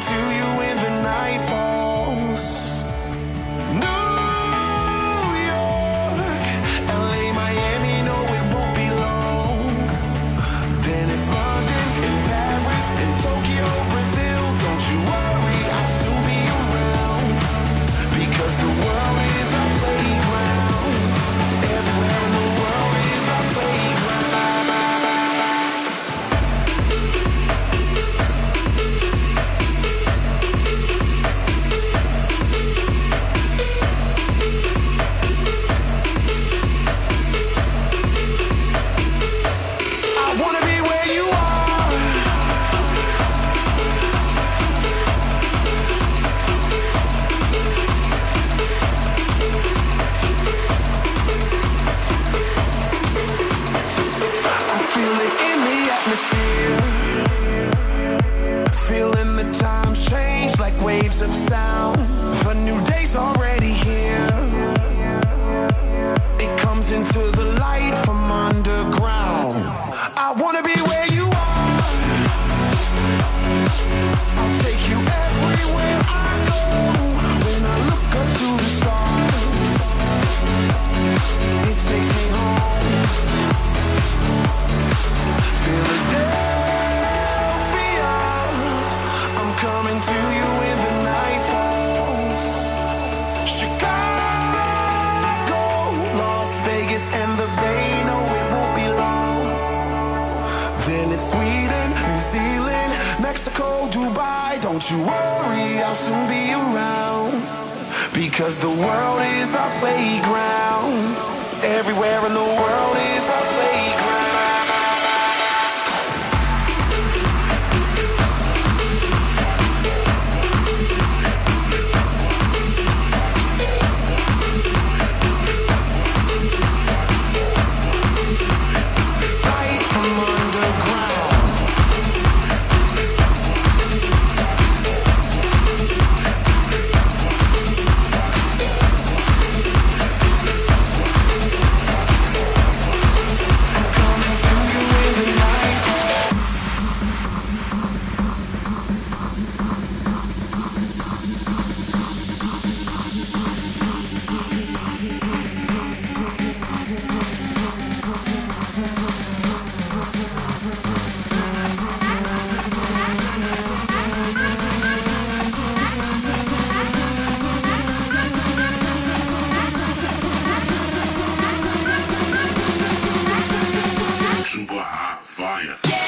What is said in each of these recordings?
to you fire.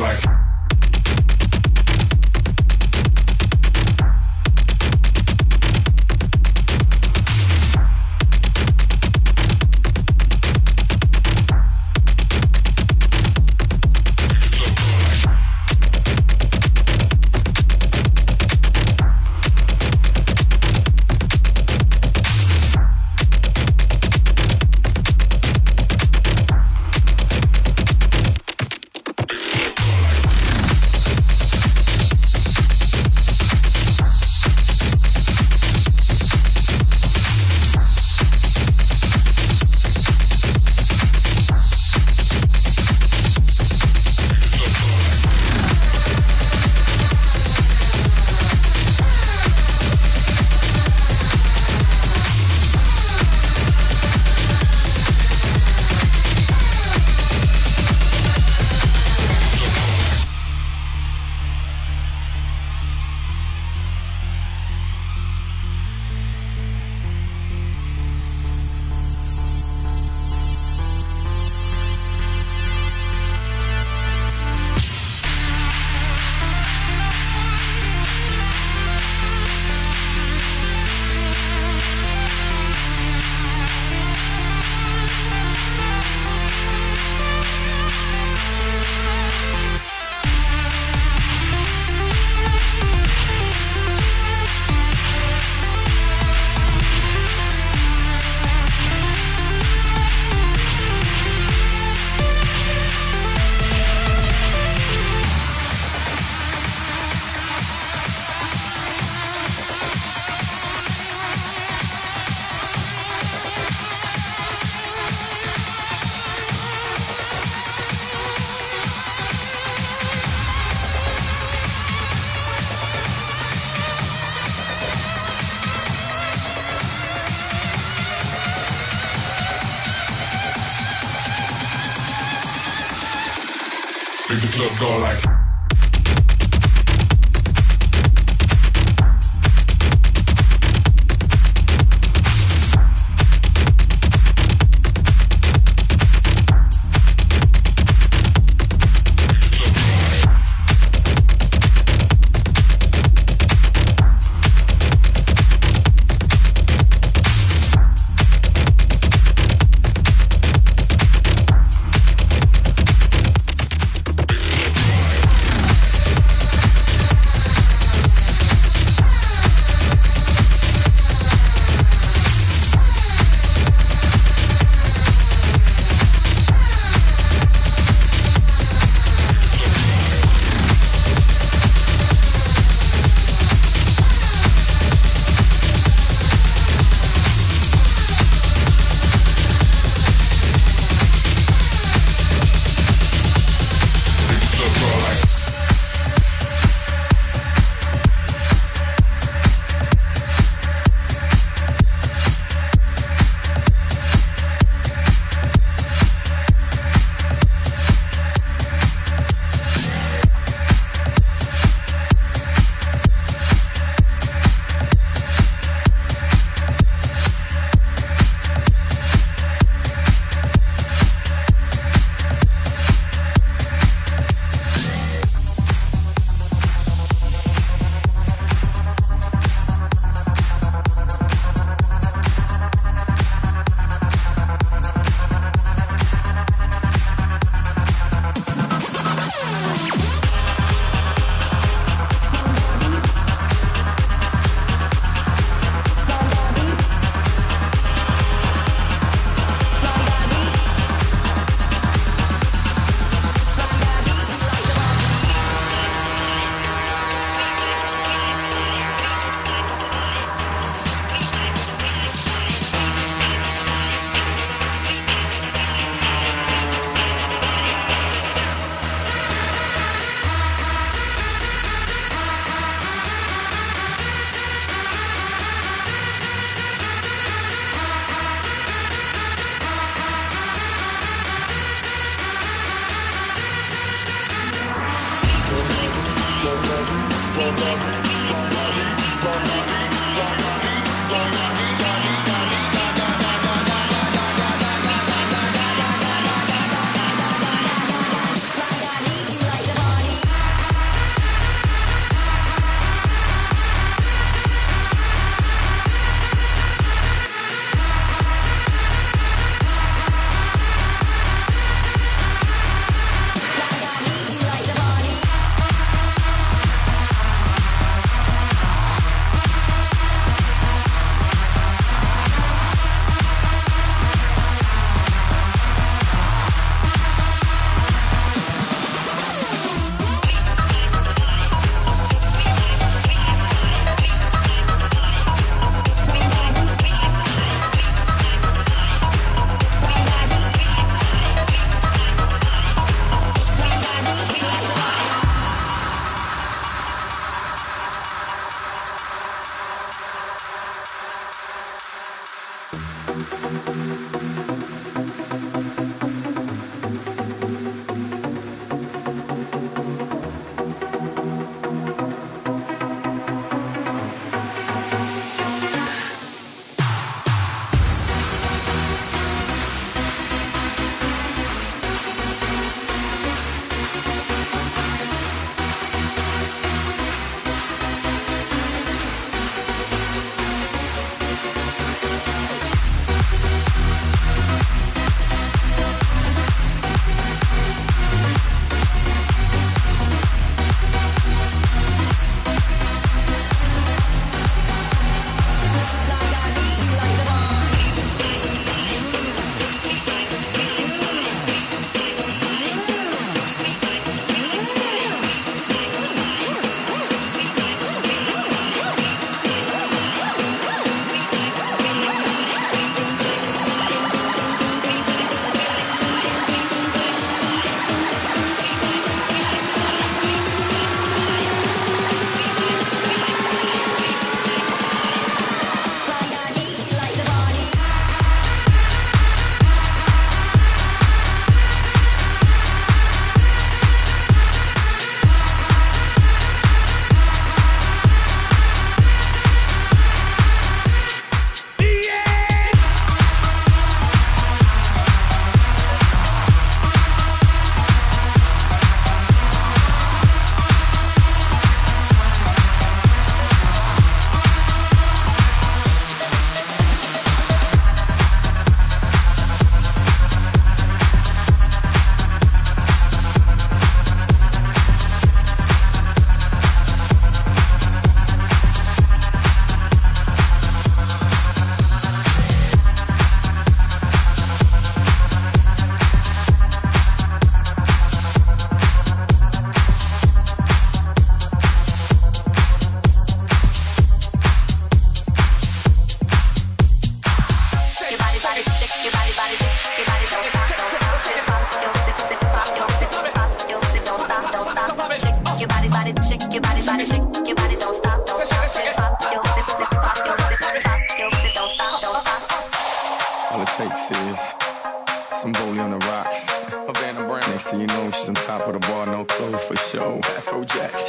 Like. Make the club go like.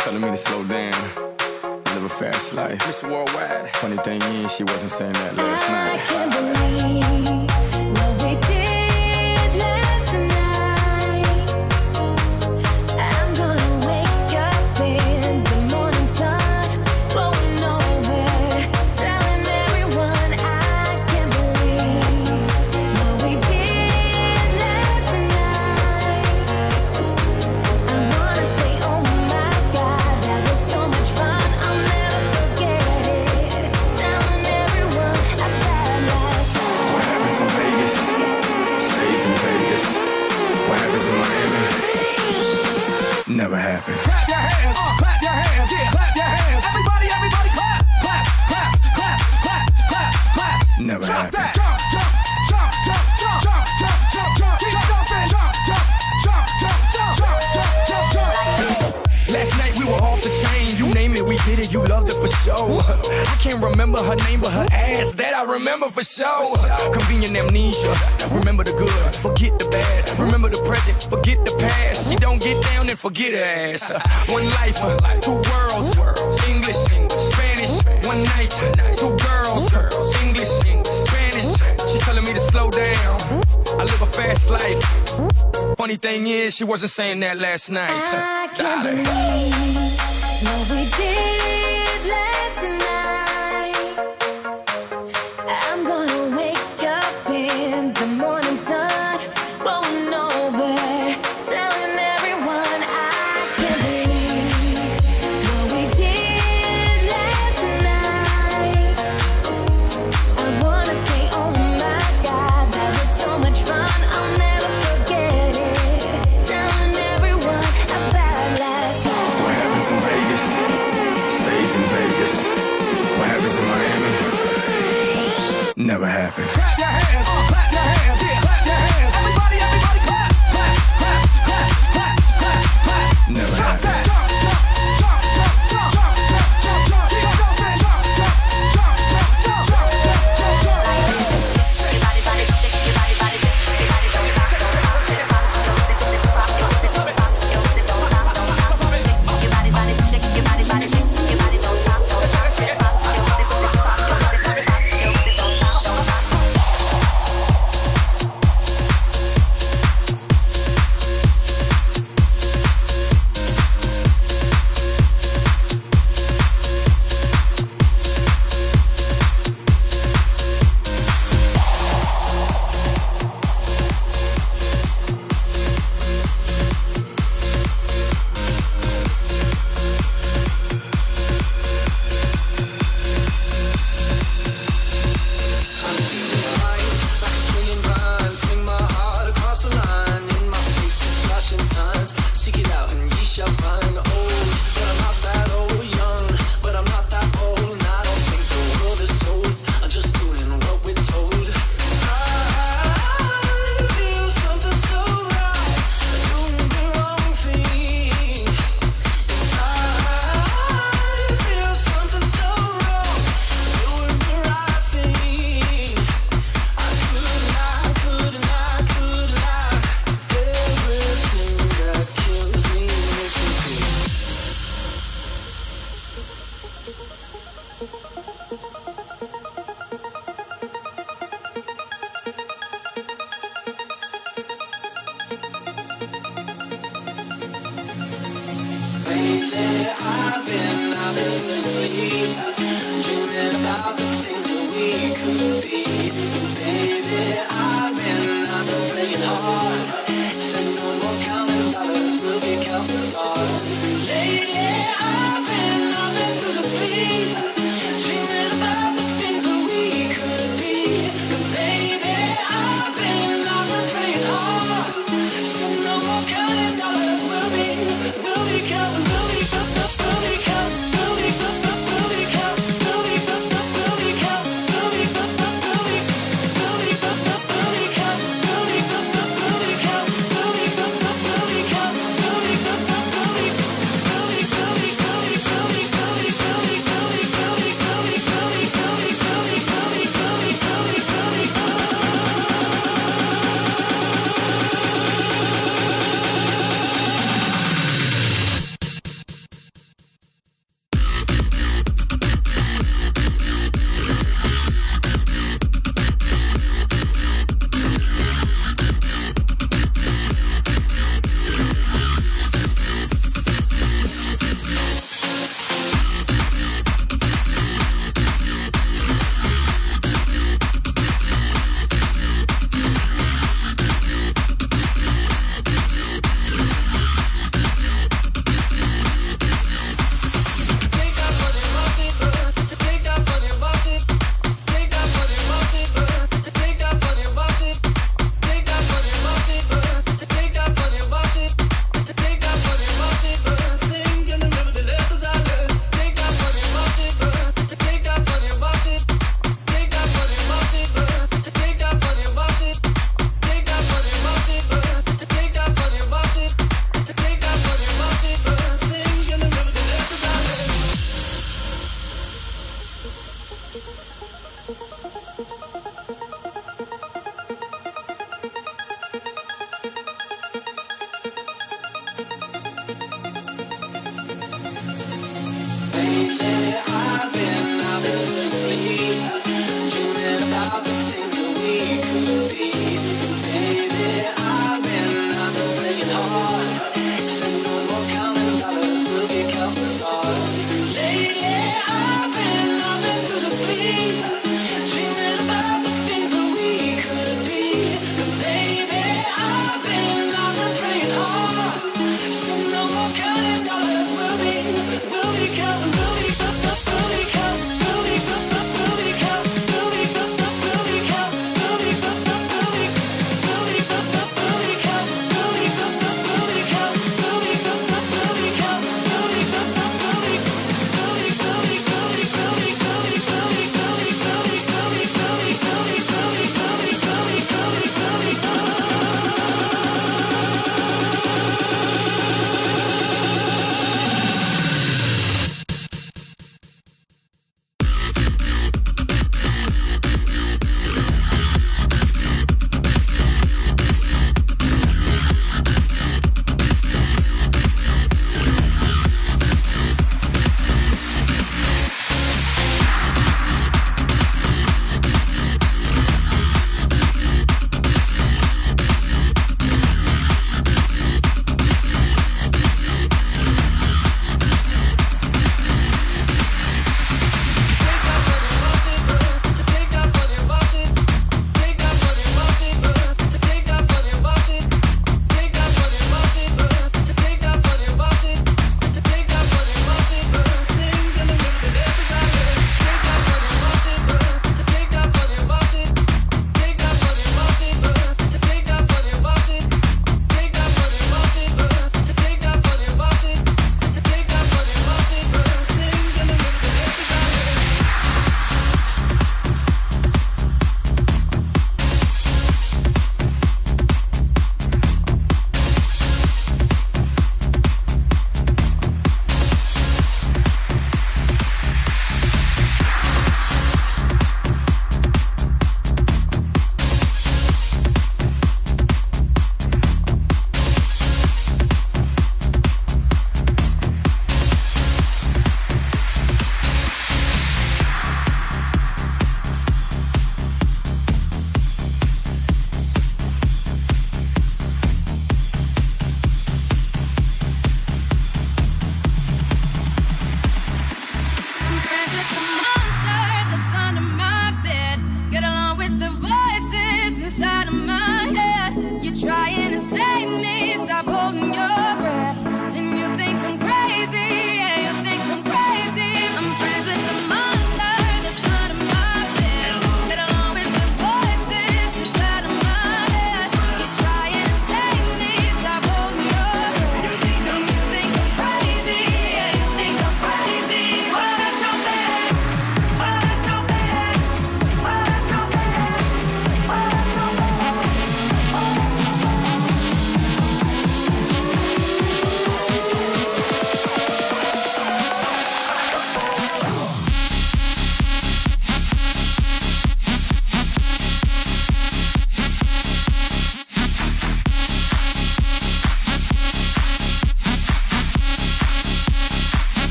telling me to slow down. Live a fast life. Mr. Worldwide. Funny thing is, she wasn't saying that last night. I can't believe. amnesia. Remember the good, forget the bad. Remember the present, forget the past. She don't get down and forget her ass. One life, two worlds. English, Spanish, one night, two girls. English, Spanish. She's telling me to slow down. I live a fast life. Funny thing is, she wasn't saying that last night. I can't believe, what we did.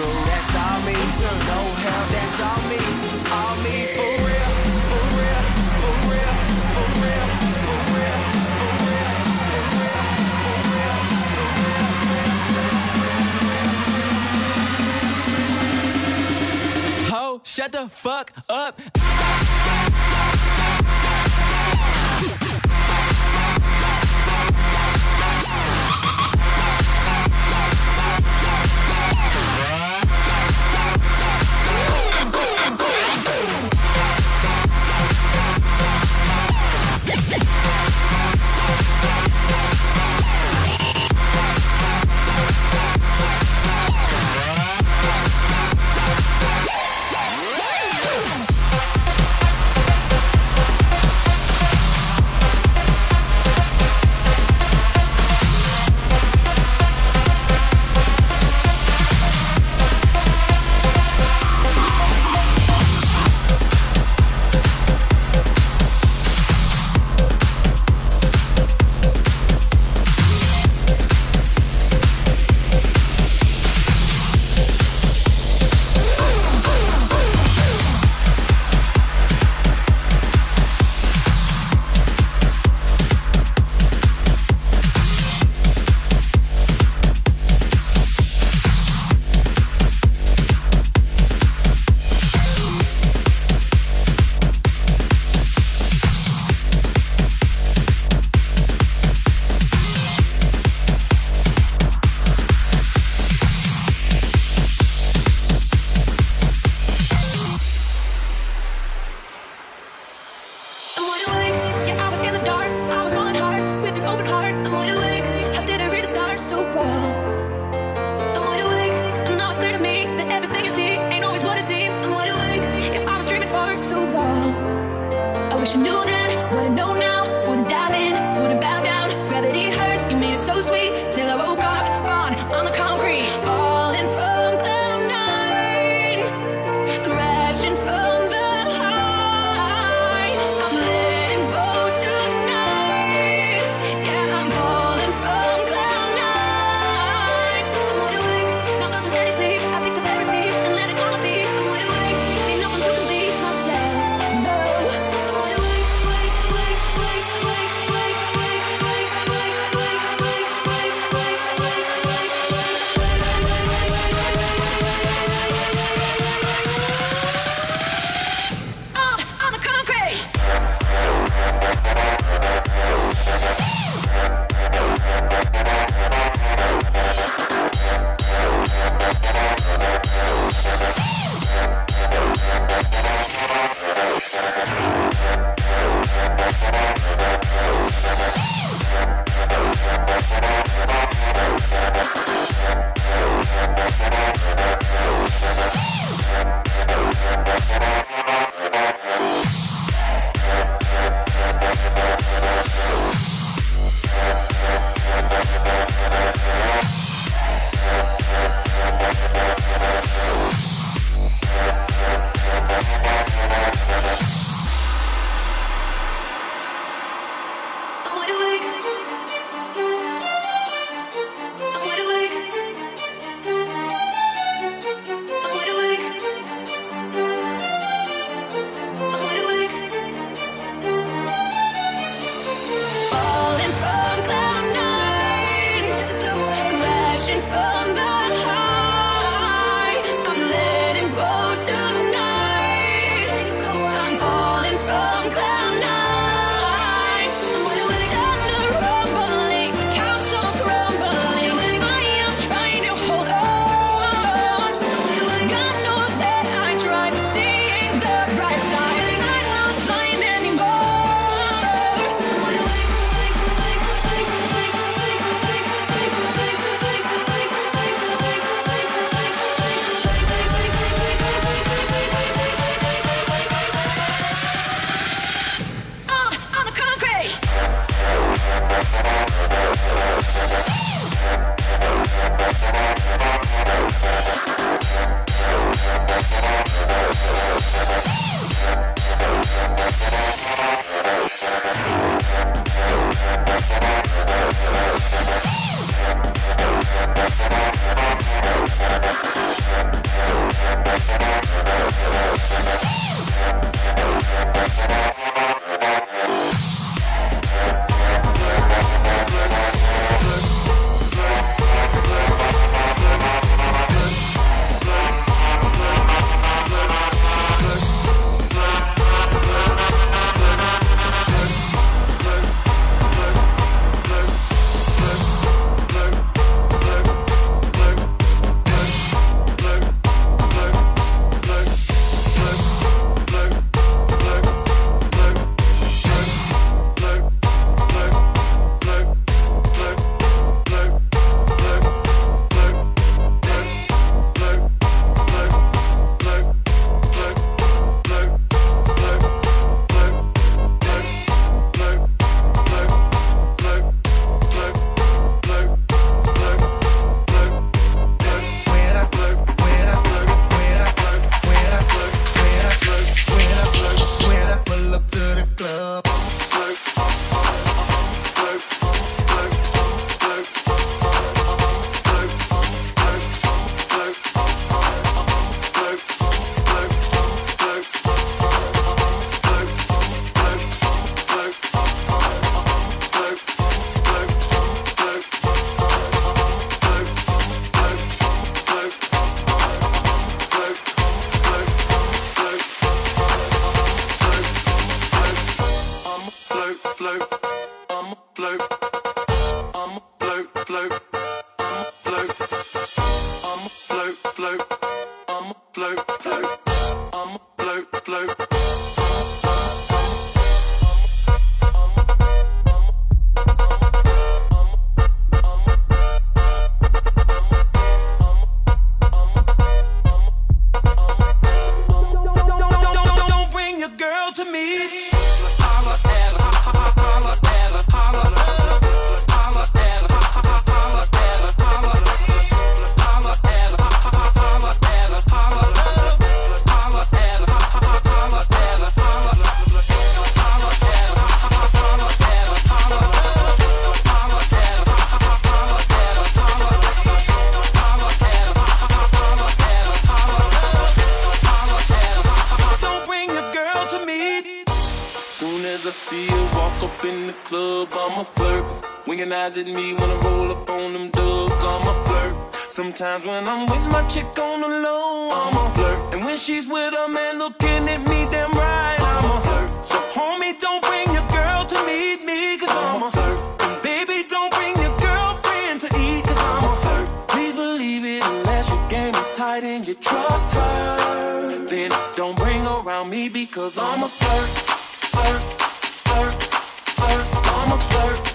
So that's all me. No wish I knew then float. I'm a float. I'm a flirt,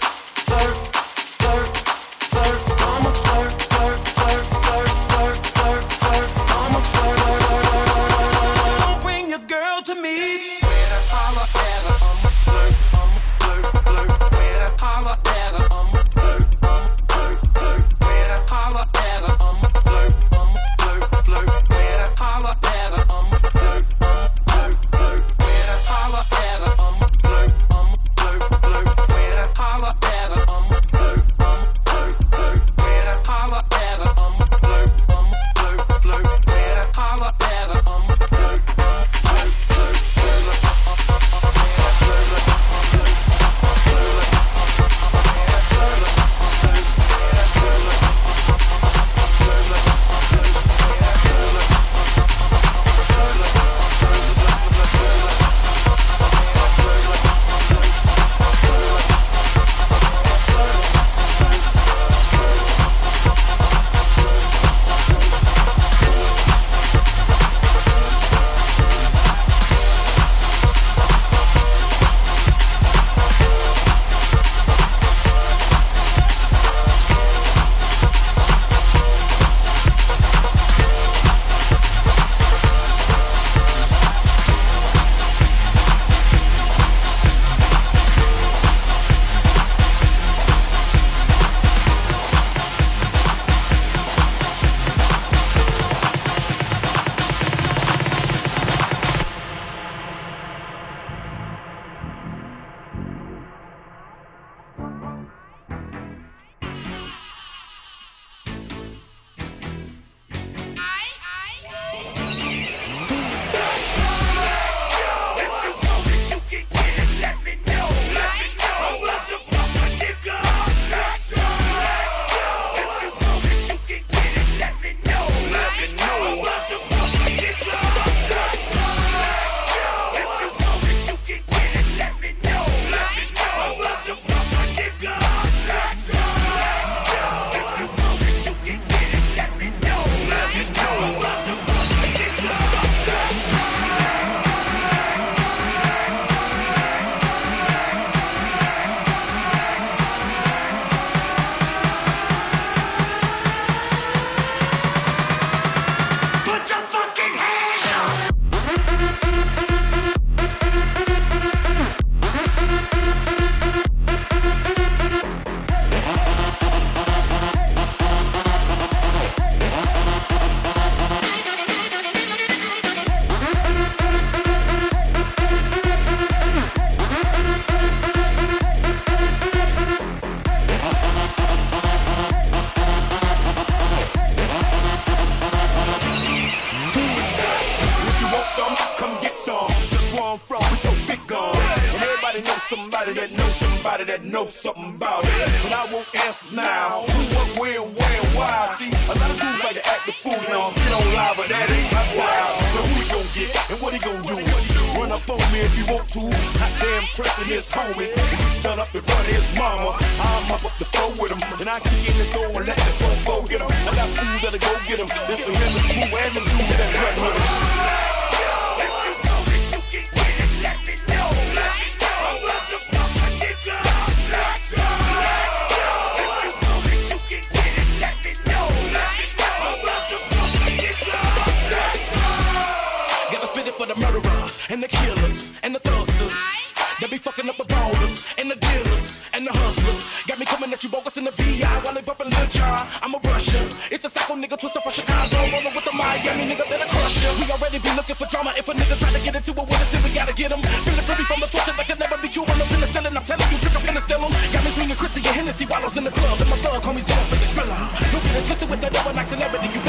that knows something about it. And I want answers now. Who, what, where, where, why? See, a lot of dudes like to act the fool now. Get on live, but that ain't my style. So who he gon' get and what he gon' do? Run up on me if you want to. Hot damn pressing his homies. He's done up in front of his mama. I'm up up the floor with him. And I kick in the door and let the phone go get him. I got fools that'll go get him. That's for him and crew and the dudes that run with him. And the killers and the thugsters. They be fucking up the ballers and the dealers and the hustlers. Got me coming at you bogus in the VI while they bumping Lil Jon. I'm a Russian. It's a psycho nigga Twista from Chicago. Rolling with the Miami nigga that I crush ya. We already be looking for drama. If a nigga try to get into it with us, then we gotta get him. Feeling free from the torture that can never be you. Run up in the. I'm telling you, trick up in Got me swinging Chrissy and Hennessy while I was in the club. And my thug homies going for the thriller. Don't it twisted with that overnight celebrity. You